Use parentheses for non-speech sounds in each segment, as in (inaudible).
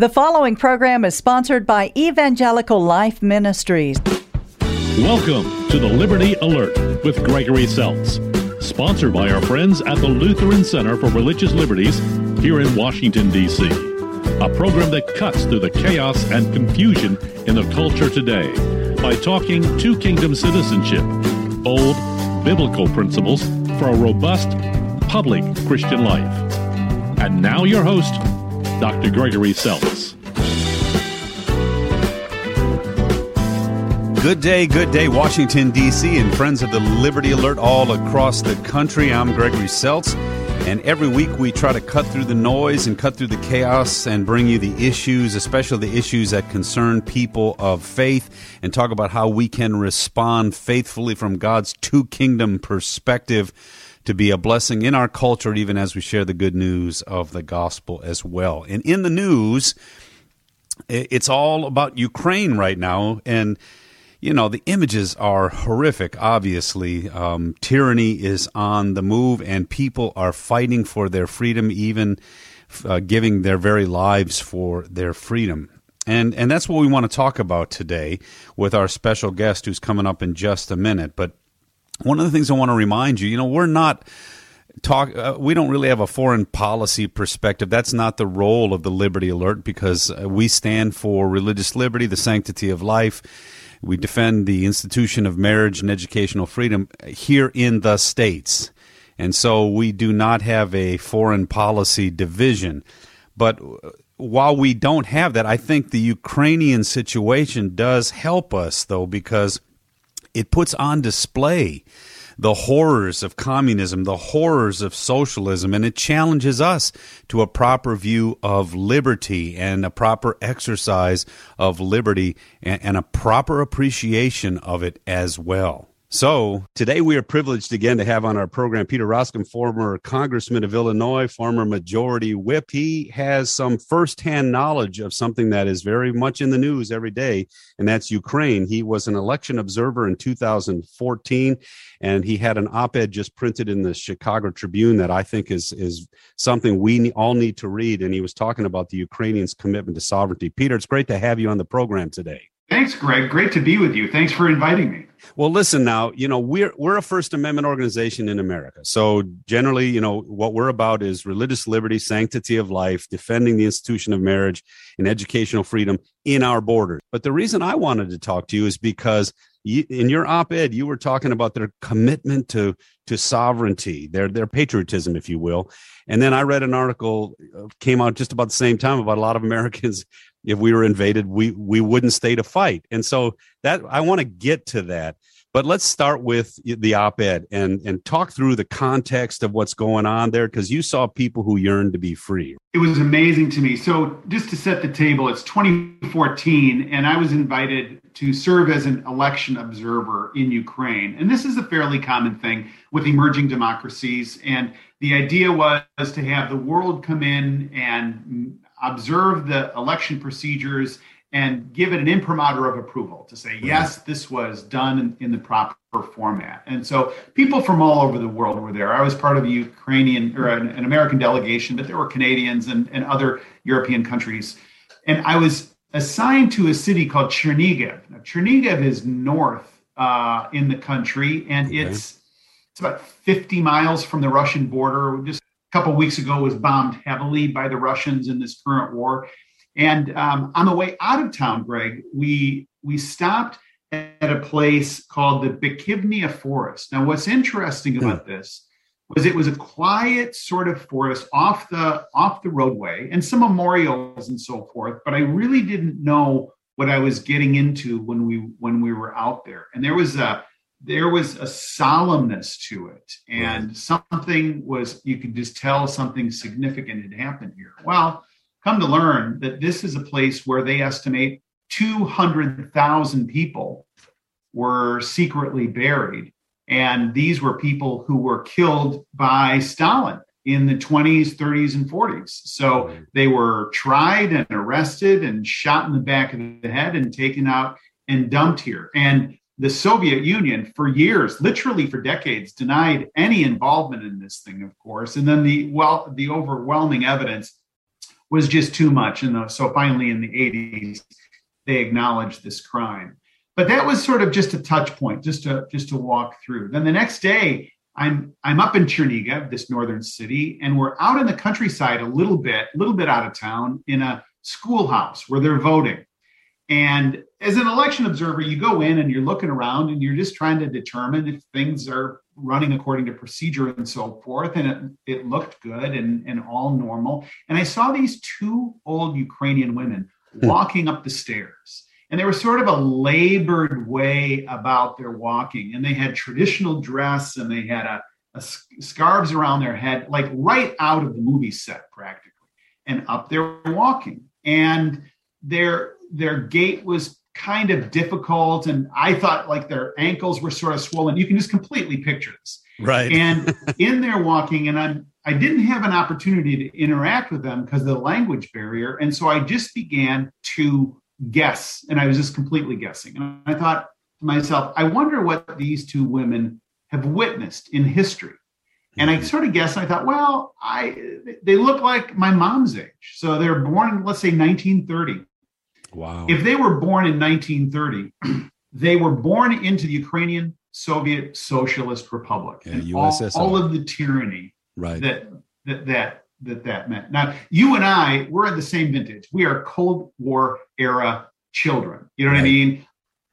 The following program is sponsored by Evangelical Life Ministries. Welcome to the Liberty Alert with Gregory Seltz, sponsored by our friends at the Lutheran Center for Religious Liberties here in Washington, D.C. A program that cuts through the chaos and confusion in the culture today by talking two kingdom citizenship, bold biblical principles for a robust public Christian life. And now, your host, Dr. Gregory Seltz. Good day, good day, Washington, D.C., and friends of the Liberty Alert all across the country. I'm Gregory Seltz, and every week we try to cut through the noise and cut through the chaos and bring you the issues, especially the issues that concern people of faith, and talk about how we can respond faithfully from God's two kingdom perspective to be a blessing in our culture, even as we share the good news of the gospel as well. And in the news, it's all about Ukraine right now. And, you know, the images are horrific, obviously. Um, tyranny is on the move, and people are fighting for their freedom, even uh, giving their very lives for their freedom. And, and that's what we want to talk about today with our special guest who's coming up in just a minute. But one of the things I want to remind you, you know, we're not talk uh, we don't really have a foreign policy perspective. That's not the role of the liberty alert because uh, we stand for religious liberty the sanctity of life. We defend the institution of marriage and educational freedom here in the states. And so we do not have a foreign policy division. But uh, while we don't have that i think the ukrainian situation does help us though because it puts on display the horrors of communism, the horrors of socialism, and it challenges us to a proper view of liberty and a proper exercise of liberty and, a proper appreciation of it as well. So today we are privileged again to have on our program Peter Roskam, former congressman of Illinois, former majority whip. He has some firsthand knowledge of something that is very much in the news every day, and that's Ukraine. He was an election observer in 2014, and he had an op-ed just printed in the Chicago Tribune that I think is is something we all need to read. And he was talking about the Ukrainians' commitment to sovereignty. Peter, it's great to have you on the program today. Thanks, Greg. Great to be with you. Thanks for inviting me. Well, listen now, you know, we're we're a First Amendment organization in America. So generally, you know, what we're about is religious liberty, sanctity of life, defending the institution of marriage and educational freedom in our borders. But the reason I wanted to talk to you is because you, in your op-ed, you were talking about their commitment to to sovereignty, their their patriotism, if you will. And then I read an article uh, came out just about the same time about a lot of Americans (laughs) if we were invaded, we we wouldn't stay to fight. And so that I want to get to that. But let's start with the op-ed and and talk through the context of what's going on there because you saw people who yearned to be free. It was amazing to me. So just to set the table, it's 2014 and I was invited to serve as an election observer in Ukraine. And this is a fairly common thing with emerging democracies and the idea was to have the world come in and observe the election procedures and give it an imprimatur of approval to say, yes, this was done in, in, the proper format. And so people from all over the world were there. I was part of a Ukrainian or an, an American delegation, but there were Canadians and, and other European countries. And I was assigned to a city called Chernigiv. Now, Chernigiv is north uh, in the country, and okay. it's it's about 50 miles from the Russian border, just a couple weeks ago was bombed heavily by the Russians in this current war. And um, on the way out of town, Greg, we we stopped at a place called the Bykivnia Forest. Now, what's interesting hmm. about this was it was a quiet sort of forest off the off the roadway and some memorials and so forth. But I really didn't know what I was getting into when we when we were out there. And there was a there was a solemnness to it and something was you could just tell something significant had happened here well come to learn that this is a place where they estimate 200,000 people were secretly buried. And these were people who were killed by Stalin in the 20s 30s and 40s so mm-hmm. they were tried and arrested and shot in the back of the head and taken out and dumped here. And the Soviet Union for years, literally for decades, denied any involvement in this thing, of course. And then the well, the overwhelming evidence was just too much. And so finally in the 80s, they acknowledged this crime. But that was sort of just a touch point, just to just to walk through. Then the next day, I'm I'm up in Chernihiv, this northern city, and we're out in the countryside a little bit, a little bit out of town, in a schoolhouse where they're voting. And as an election observer, you go in and you're looking around and you're just trying to determine if things are running according to procedure and so forth. And it, it looked good and, and all normal. And I saw these two old Ukrainian women hmm. walking up the stairs. And they were sort of a labored way about their walking. And they had traditional dress and they had a, a scarves around their head, like right out of the movie set practically. And up they're walking. And their their gait was kind of difficult and i thought like their ankles were sort of swollen you can just completely picture this right and in their walking and i'm i didn't have an opportunity to interact with them because of the language barrier and so i just began to guess and i was just completely guessing and i thought to myself i wonder what these two women have witnessed in history and I mm-hmm. sort of guessed. I thought, well, I they look like my mom's age, so they're born, let's say, 1930. Wow. If they were born in 1930, (clears throat) they were born into the Ukrainian Soviet Socialist Republic. Yeah, USSR. All, all, of the tyranny right. that, that that that that meant. Now, you and I, we're at the same vintage. We are Cold War era children. You know what right. I mean?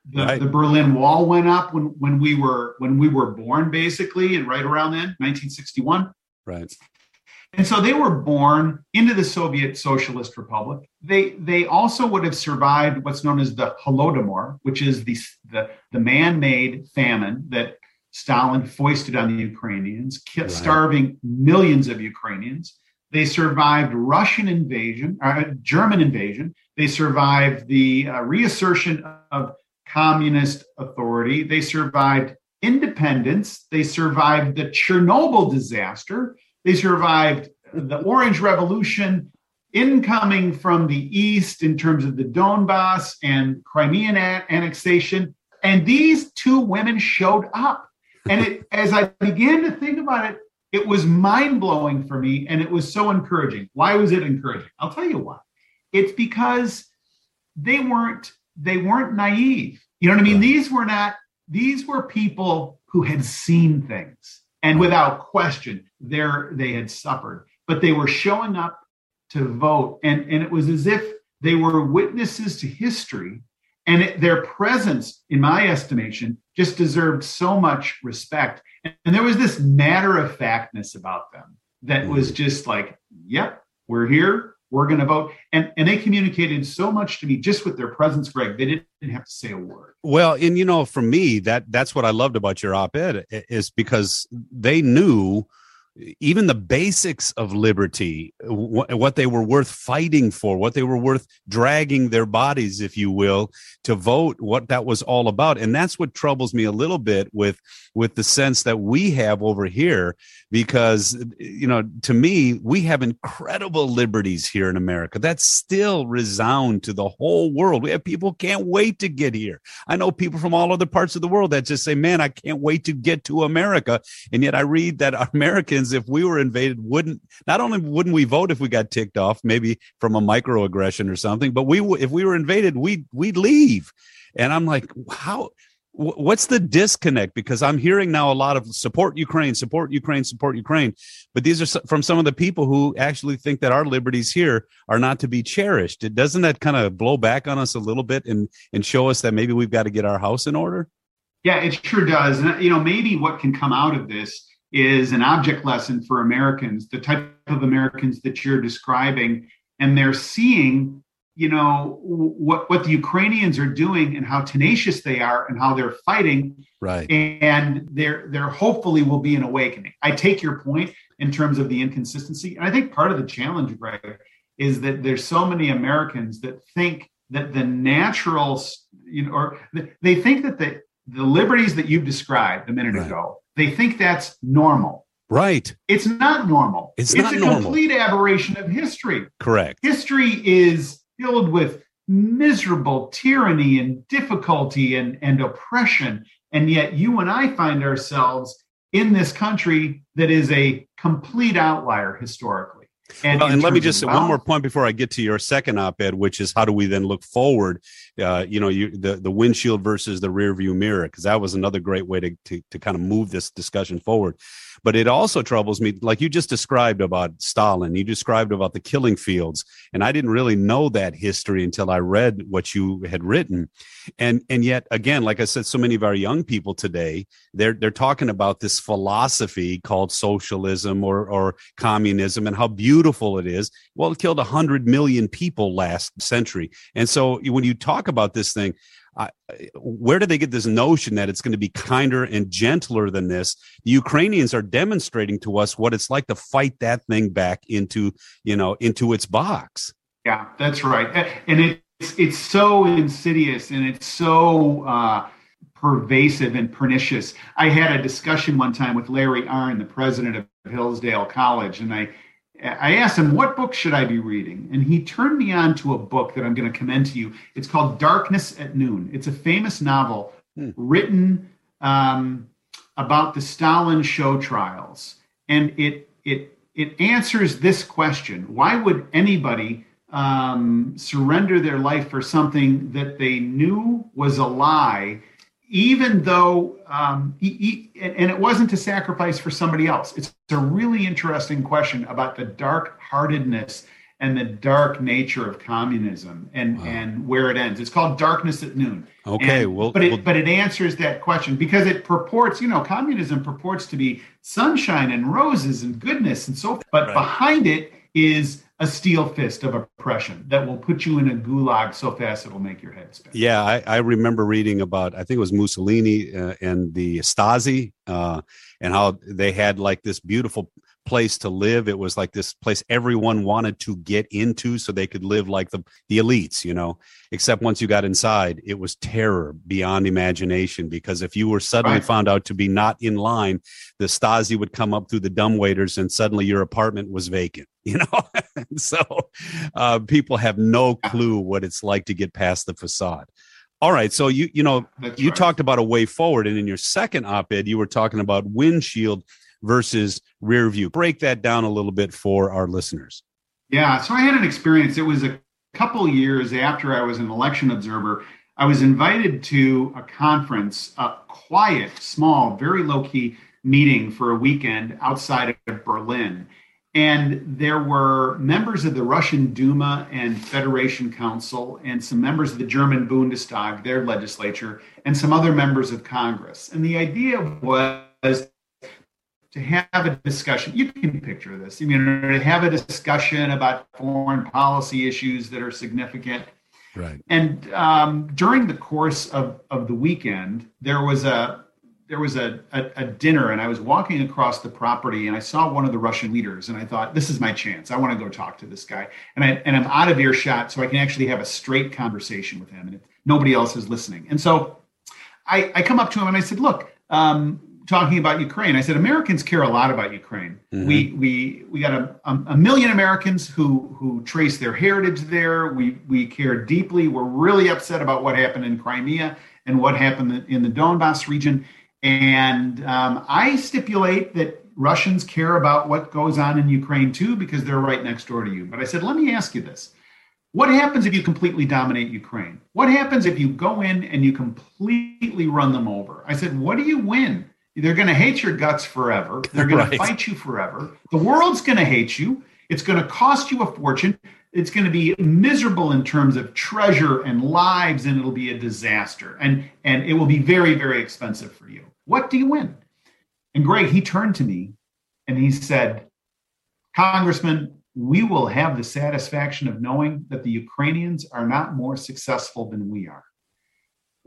The, right. the Berlin Wall went up when when we were when we were born, basically, and right around then, 1961. Right and so they were born into the Soviet Socialist Republic. They they also would have survived what's known as the Holodomor, which is the the, the man-made famine that Stalin foisted on the Ukrainians, right. starving millions of Ukrainians. They survived Russian invasion, uh, German invasion. They survived the uh, reassertion of communist authority. They survived independence. They survived the Chernobyl disaster. They survived the Orange Revolution, incoming from the east in terms of the Donbass and Crimean annexation. And these two women showed up. And it, as I began to think about it, it was mind blowing for me and it was so encouraging. Why was it encouraging? I'll tell you why. It's because they weren't they weren't naive. You know what I mean? These were not these were people who had seen things and without question there they had suffered. But they were showing up to vote and and it was as if they were witnesses to history and it, their presence in my estimation just deserved so much respect. And, and there was this matter of factness about them that hmm. was just like yep we're here we're going to vote. And and they communicated so much to me just with their presence greg they didn't have to say a word. Well and you know for me that that's what i loved about your op-ed is because they knew even the basics of liberty, what they were worth fighting for, what they were worth dragging their bodies, if you will, to vote, what that was all about. And that's what troubles me a little bit with, with the sense that we have over here, because, you know, to me, we have incredible liberties here in America that still resound to the whole world. We have people can't wait to get here. I know people from all other parts of the world that just say, man, I can't wait to get to America. And yet I read that (laughs) Americans if we were invaded, wouldn't not only wouldn't we vote if we got ticked off, maybe from a microaggression or something, but we if we were invaded, we we'd leave. And I'm like, how? What's the disconnect? Because I'm hearing now a lot of support Ukraine, support Ukraine, support Ukraine, but these are from some of the people who actually think that our liberties here are not to be cherished. It doesn't that kind of blow back on us a little bit and and show us that maybe we've got to get our house in order? Yeah, it sure does. And you know, maybe what can come out of this is an object lesson for Americans, the type of Americans that you're describing, and they're seeing, you know, what what the Ukrainians are doing and how tenacious they are and how they're fighting. Right. And there there hopefully will be an awakening. I take your point in terms of the inconsistency, and I think part of the challenge, Greg, is that there's so many Americans that think that the natural, you know, or they think that the the liberties that you've described a minute right. ago they think that's normal. Right. It's not normal. It's, it's not a normal. complete aberration of history. Correct. History is filled with miserable tyranny and difficulty and, and oppression. And yet you and I find ourselves in this country that is a complete outlier historically. And, well, and let me just say one more point before I get to your second op-ed, which is how do we then look forward? Uh, you know, you, the the windshield versus the rear view mirror, because that was another great way to, to to kind of move this discussion forward. But it also troubles me, like you just described about Stalin, you described about the killing fields, and I didn't really know that history until I read what you had written. And and yet again, like I said, so many of our young people today, they're they're talking about this philosophy called socialism or or communism and how beautiful it is. Well, it killed hundred million people last century. And so when you talk about this thing, Where do they get this notion that it's going to be kinder and gentler than this? The Ukrainians are demonstrating to us what it's like to fight that thing back into, you know, into its box. Yeah, that's right. And it's it's so insidious and it's so uh, pervasive and pernicious. I had a discussion one time with Larry Arnn, the president of Hillsdale College, and I I asked him, What book should I be reading? And he turned me on to a book that I'm going to commend to you. It's called Darkness at Noon. It's a famous novel hmm. written um, about the Stalin show trials. And it, it, it answers this question Why would anybody um, surrender their life for something that they knew was a lie even though um, he, he, and it wasn't to sacrifice for somebody else it's a really interesting question about the dark heartedness and the dark nature of communism and wow. and where it ends it's called darkness at noon okay and, well but it we'll, but it answers that question because it purports you know communism purports to be sunshine and roses and goodness and so forth but right. behind it is a steel fist of oppression that will put you in a gulag so fast it'll make your head spin. Yeah, I, I remember reading about I think it was Mussolini uh, and the Stasi uh, and how they had like this beautiful place to live. It was like this place everyone wanted to get into so they could live like the, the elites, you know. Except once you got inside, it was terror beyond imagination because if you were suddenly right. found out to be not in line, the Stasi would come up through the dumbwaiters and suddenly your apartment was vacant, (laughs) you know. so uh, people have no clue what it's like to get past the facade. All right. So you you know That's you right. talked about a way forward, and in your second op-ed, you were talking about windshield versus rear view. Break that down a little bit for our listeners. Yeah. So I had an experience. It was a couple years after I was an election observer. I was invited to a conference, a quiet, small, very low key meeting for a weekend outside of Berlin. And there were members of the Russian Duma and Federation Council, and some members of the German Bundestag, their legislature, and some other members of Congress. And the idea was to have a discussion. You can picture this. I mean, to have a discussion about foreign policy issues that are significant. Right. And um, during the course of, of the weekend, there was a there was a, a, a, dinner, and I was walking across the property, and I saw one of the Russian leaders, and I thought, this is my chance. I want to go talk to this guy, and I and I'm out of earshot, so I can actually have a straight conversation with him, and nobody else is listening. And so, I, I come up to him and I said, look. Um, talking about Ukraine. I said Americans care a lot about Ukraine. Mm-hmm. We we we got a, a million Americans who who trace their heritage there. We we care deeply. We're really upset about what happened in Crimea and what happened in the Donbass region. And um, I stipulate that Russians care about what goes on in Ukraine too because they're right next door to you. But I said, let me ask you this. What happens if you completely dominate Ukraine? What happens if you go in and you completely run them over? I said, what do you win? They're going to hate your guts forever. They're going (laughs) right. to fight you forever. The world's going to hate you. It's going to cost you a fortune. It's going to be miserable in terms of treasure and lives, and it'll be a disaster. And, and it will be very, very expensive for you. What do you win? And Greg, he turned to me and he said, Congressman, we will have the satisfaction of knowing that the Ukrainians are not more successful than we are.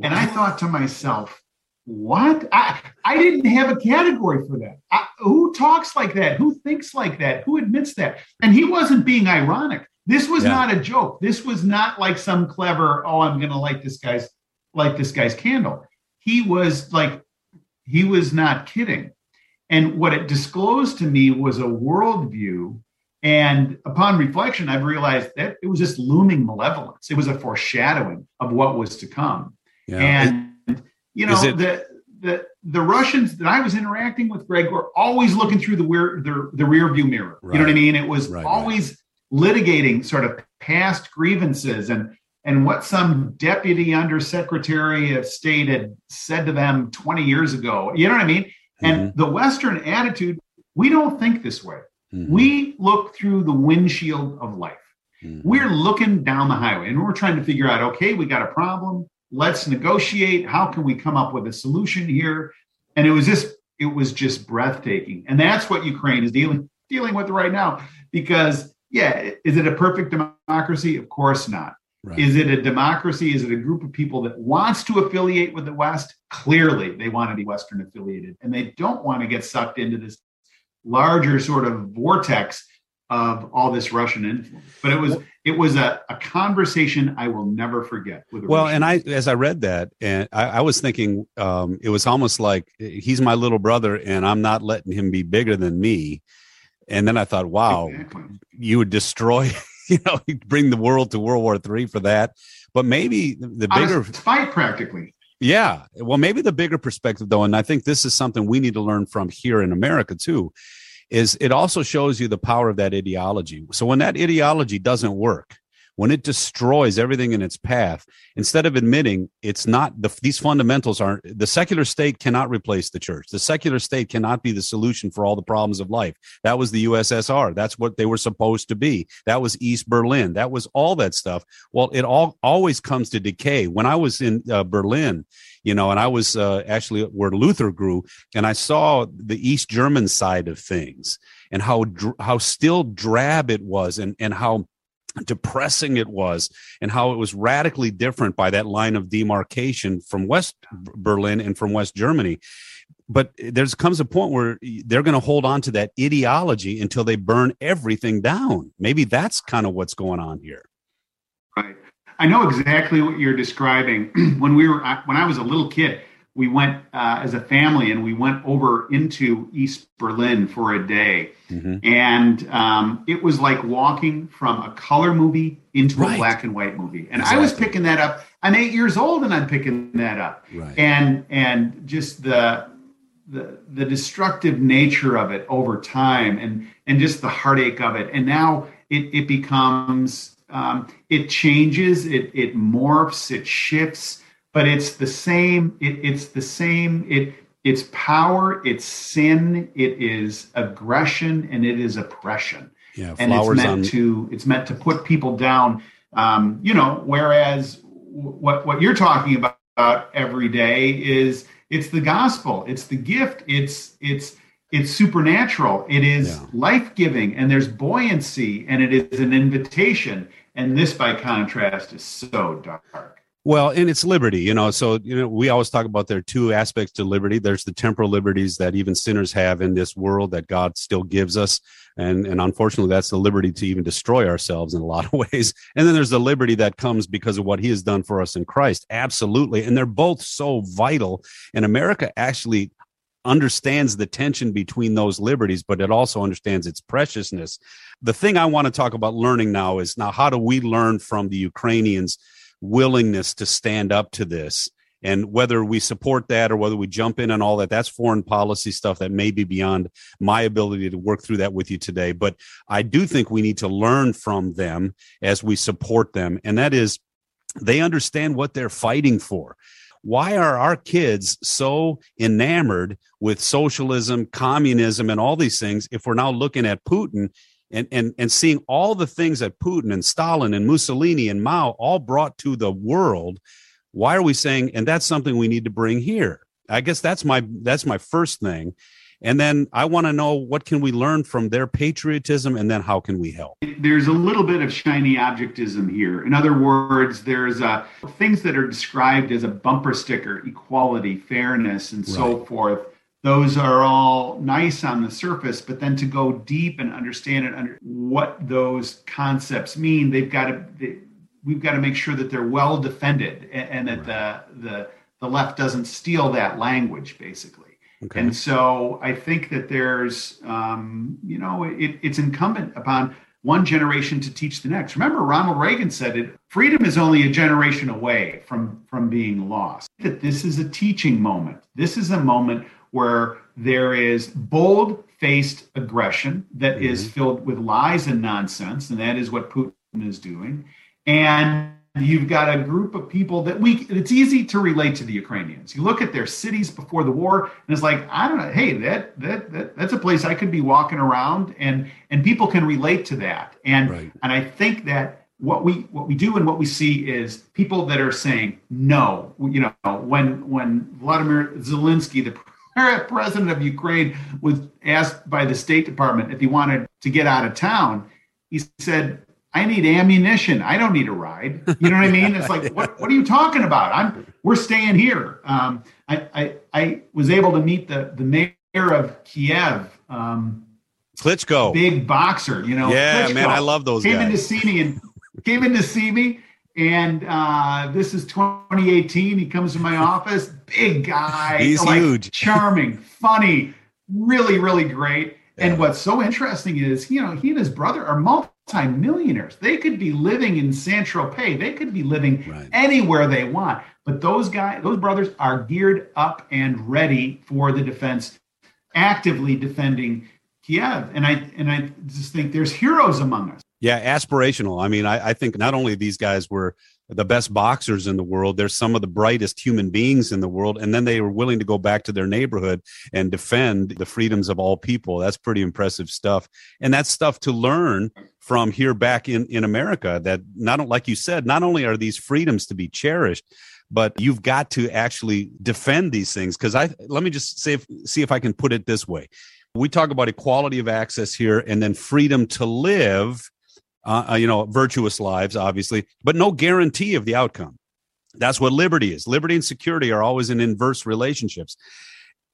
And I thought to myself, what? I, I didn't have a category for that. I, who talks like that? Who thinks like that? Who admits that? And he wasn't being ironic. This was yeah. not a joke. This was not like some clever, oh, I'm going to light this guy's light this guy's candle. He was like, he was not kidding. And what it disclosed to me was a worldview. And upon reflection, I've realized that it was just looming malevolence. It was a foreshadowing of what was to come. Yeah. And you know, it, the, the the Russians that I was interacting with, Greg, were always looking through the rear the, the rear view mirror. Right. You know what I mean? It was right, always right. litigating sort of past grievances and and what some deputy undersecretary of state had said to them 20 years ago. You know what I mean? Mm-hmm. And the Western attitude, we don't think this way. Mm-hmm. We look through the windshield of life. Mm-hmm. We're looking down the highway and we're trying to figure out okay, we got a problem. Let's negotiate. How can we come up with a solution here? And it was just it was just breathtaking. And that's what Ukraine is dealing dealing with right now. Because yeah, is it a perfect democracy? Of course not. Right. Is it a democracy? Is it a group of people that wants to affiliate with the West? Clearly, they want to be Western affiliated, and they don't want to get sucked into this larger sort of vortex of all this Russian influence. But it was it was a, a conversation I will never forget. With well, Russian and I as I read that, and I, I was thinking um, it was almost like he's my little brother, and I'm not letting him be bigger than me. And then I thought, wow, exactly. you would destroy (laughs) you know, bring the world to World War Three for that. But maybe the bigger fight practically. Yeah. Well, maybe the bigger perspective though, and I think this is something we need to learn from here in America too, is it also shows you the power of that ideology. So when that ideology doesn't work, when it destroys everything in its path, instead of admitting it's not the, these fundamentals aren't the secular state cannot replace the church. The secular state cannot be the solution for all the problems of life. That was the USSR. That's what they were supposed to be. That was East Berlin. That was all that stuff. Well, it all always comes to decay. When I was in uh, Berlin, you know, and I was uh, actually where Luther grew, and I saw the East German side of things and how how still drab it was, and and how depressing it was and how it was radically different by that line of demarcation from west berlin and from west germany. But there's comes a point where they're going to hold on to that ideology until they burn everything down. Maybe that's kind of what's going on here. Right. I know exactly what you're describing. (clears throat) When we were when i was a little kid we went uh, as a family and we went over into East Berlin for a day. Mm-hmm. And um, it was like walking from a color movie into right. a black and white movie. And exactly. I was picking that up. I'm eight years old and I'm picking that up. Right. And and just the the the destructive nature of it over time and and just the heartache of it. And now it it becomes um, it changes, it it morphs, it shifts but it's the same it, it's the same it it's power it's sin it is aggression and it is oppression. Yeah, and it's meant on... to it's meant to put people down. Um, you know whereas what what you're talking about every day is it's the gospel it's the gift it's it's it's supernatural it is yeah. life-giving and there's buoyancy and it is an invitation. And this by contrast is so dark well, and it's liberty, you know. So, you know, we always talk about there are two aspects to liberty. There's the temporal liberties that even sinners have in this world that God still gives us. And, and unfortunately, that's the liberty to even destroy ourselves in a lot of (laughs) ways. And then there's the liberty that comes because of what he has done for us in Christ. Absolutely. And they're both so vital. And America actually understands the tension between those liberties, but it also understands its preciousness. The thing I want to talk about learning now is now, how do we learn from the Ukrainians? Willingness to stand up to this. And whether we support that or whether we jump in and all that that's foreign policy stuff that may be beyond my ability to work through that with you today. But i do think we need to learn from them as we support them. And that is they understand what they're fighting for. Why are our kids so enamored with socialism communism and all these things if we're now looking at putin and, and, and seeing all the things that Putin and Stalin and Mussolini and Mao all brought to the world, why are we saying, and that's something we need to bring here? I guess that's my that's my first thing. And then I want to know what can we learn from their patriotism and then how can we help? There's a little bit of shiny objectism here. In other words, there's uh, things that are described as a bumper sticker, equality, fairness, and right. so forth those are all nice on the surface but then to go deep and understand and under what those concepts mean they've got to they, we've got to make sure that they're well defended and, and that right. the the the left doesn't steal that language basically okay. and so i think that there's um, you know it, it's incumbent upon one generation to teach the next. Remember, Ronald Reagan said it freedom is only a generation away from, from being lost. That this is a teaching moment. This is a moment where there is bold faced aggression that mm-hmm. is filled with lies and nonsense, and that is what Putin is doing. And you've got a group of people that we it's easy to relate to the Ukrainians. You look at their cities before the war and it's like, I don't know, hey, that that, that that's a place I could be walking around and and people can relate to that. And right. and I think that what we what we do and what we see is people that are saying no. You know, when when Vladimir Zelensky, the president of Ukraine, was asked by the State Department if he wanted to get out of town, he said, I need ammunition. I don't need a ride. You know what I mean? (laughs) It's like, what, what are you talking about? I'm we're staying here. Um, I, I, I was able to meet the the mayor of Kiev. Um, Klitschko, big boxer. You know, yeah, Klitschko man, I love those. Came guys. in to see me and came in to see me, and uh, this is 2018. He comes to my office, big guy. He's like, huge, charming, funny, really, really great. Yeah. And what's so interesting is, you know, he and his brother are multi multimillionaires. They could be living in San Tropez. They could be living right. anywhere they want. But those guys, those brothers are geared up and ready for the defense, actively defending Kiev. And I and I just think there's heroes among us. Yeah, aspirational. I mean, I, I think not only these guys were the best boxers in the world. They're some of the brightest human beings in the world. And then they were willing to go back to their neighborhood and defend the freedoms of all people. That's pretty impressive stuff. And that's stuff to learn from here back in, in America that not, like you said, not only are these freedoms to be cherished, but you've got to actually defend these things. Cause I, let me just say, see if I can put it this way. We talk about equality of access here and then freedom to live uh, uh, you know, virtuous lives, obviously, but no guarantee of the outcome. That's what liberty is. Liberty and security are always in inverse relationships.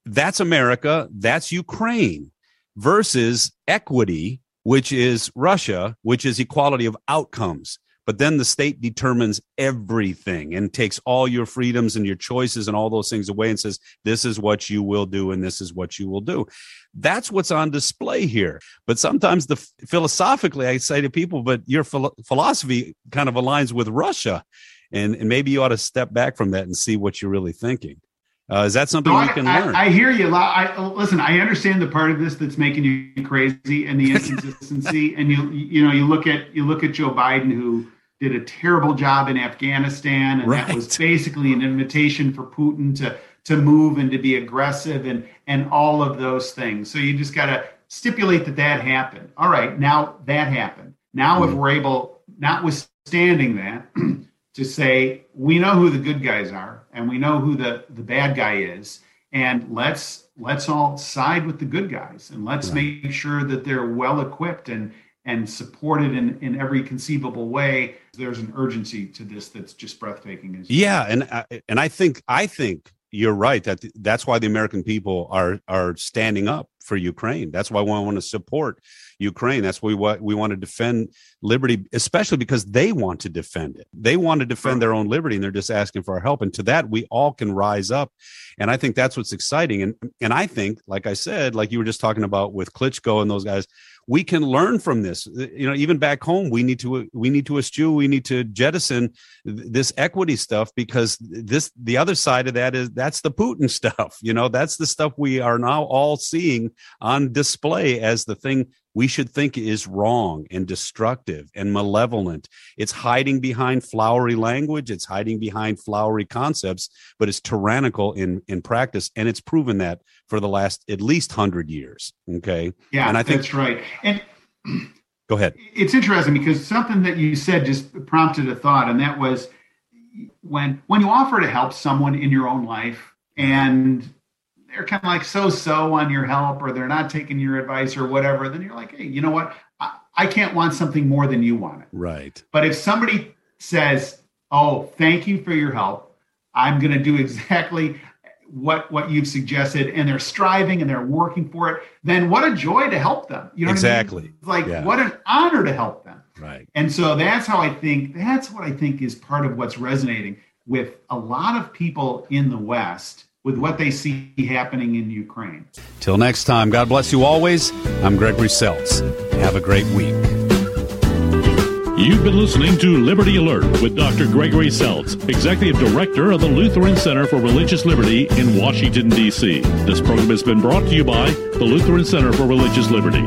That's America. That's Ukraine versus equity, which is Russia, which is equality of outcomes. But then the state determines everything and takes all your freedoms and your choices and all those things away and says, this is what you will do and this is what you will do. That's what's on display here. But sometimes the philosophically, I say to people, but your philo- philosophy kind of aligns with Russia. And, and maybe you ought to step back from that and see what you're really thinking. Uh, is that something so you can I, learn? I, I hear you. I, listen. I understand the part of this that's making you crazy and the (laughs) inconsistency. and you, you know, you look at you look at Joe Biden, who did a terrible job in Afghanistan, and right. that was basically an invitation for Putin to to move and to be aggressive and and all of those things. So you just got to stipulate that that happened. All right, now that happened. Now, mm-hmm. if we're able, notwithstanding that, (clears throat) to say we know who the good guys are and we know who the the bad guy is, and let's let's all side with the good guys and let's right. make sure that they're well equipped and and supported in, in every conceivable way. There's an urgency to this that's just breathtaking. Yeah, and I, and I think I think you're right that that's why the American people are are standing up for Ukraine. That's why we want to support Ukraine. That's why we, we want to defend liberty, especially because they want to defend it. They want to defend their own liberty, and they're just asking for our help. And to that, we all can rise up. And I think that's what's exciting. And and I think, like I said, like you were just talking about with Klitschko and those guys, we can learn from this uh, you know even back home we need to we need to eschew we need to jettison this equity stuff because this the other side of that is that's the putin (laughs) stuff you know that's the stuff we are now all seeing on display as the thing we should think is wrong and destructive and malevolent. It's hiding behind flowery language, it's hiding behind flowery concepts, but it's tyrannical in, in practice. And it's proven that for the last at least hundred years. Okay. Yeah, and I think that's right. And go ahead. It's interesting because something that you said just prompted a thought, and that was when when you offer to help someone in your own life and they're kind of like so so on your help or they're not taking your advice or whatever, then you're like, hey, you know what? I, I can't want something more than you want it. Right. But if somebody says, oh, thank you for your help, I'm going to do (laughs) exactly what what you've suggested and they're striving and they're working for it then what a joy to help them you know exactly I mean? like yeah. what an honor to help them right and so that's how i think that's what i think is part of what's resonating with a lot of people in the west with what they see happening in Ukraine. Till next time, God bless you always. I'm Gregory Seltz. Have a great week. You've been listening to Liberty Alert with Dr. Gregory Seltz, Executive Director of the Lutheran Center for Religious Liberty in Washington, D.C. This program has been brought to you by the Lutheran Center for Religious Liberty.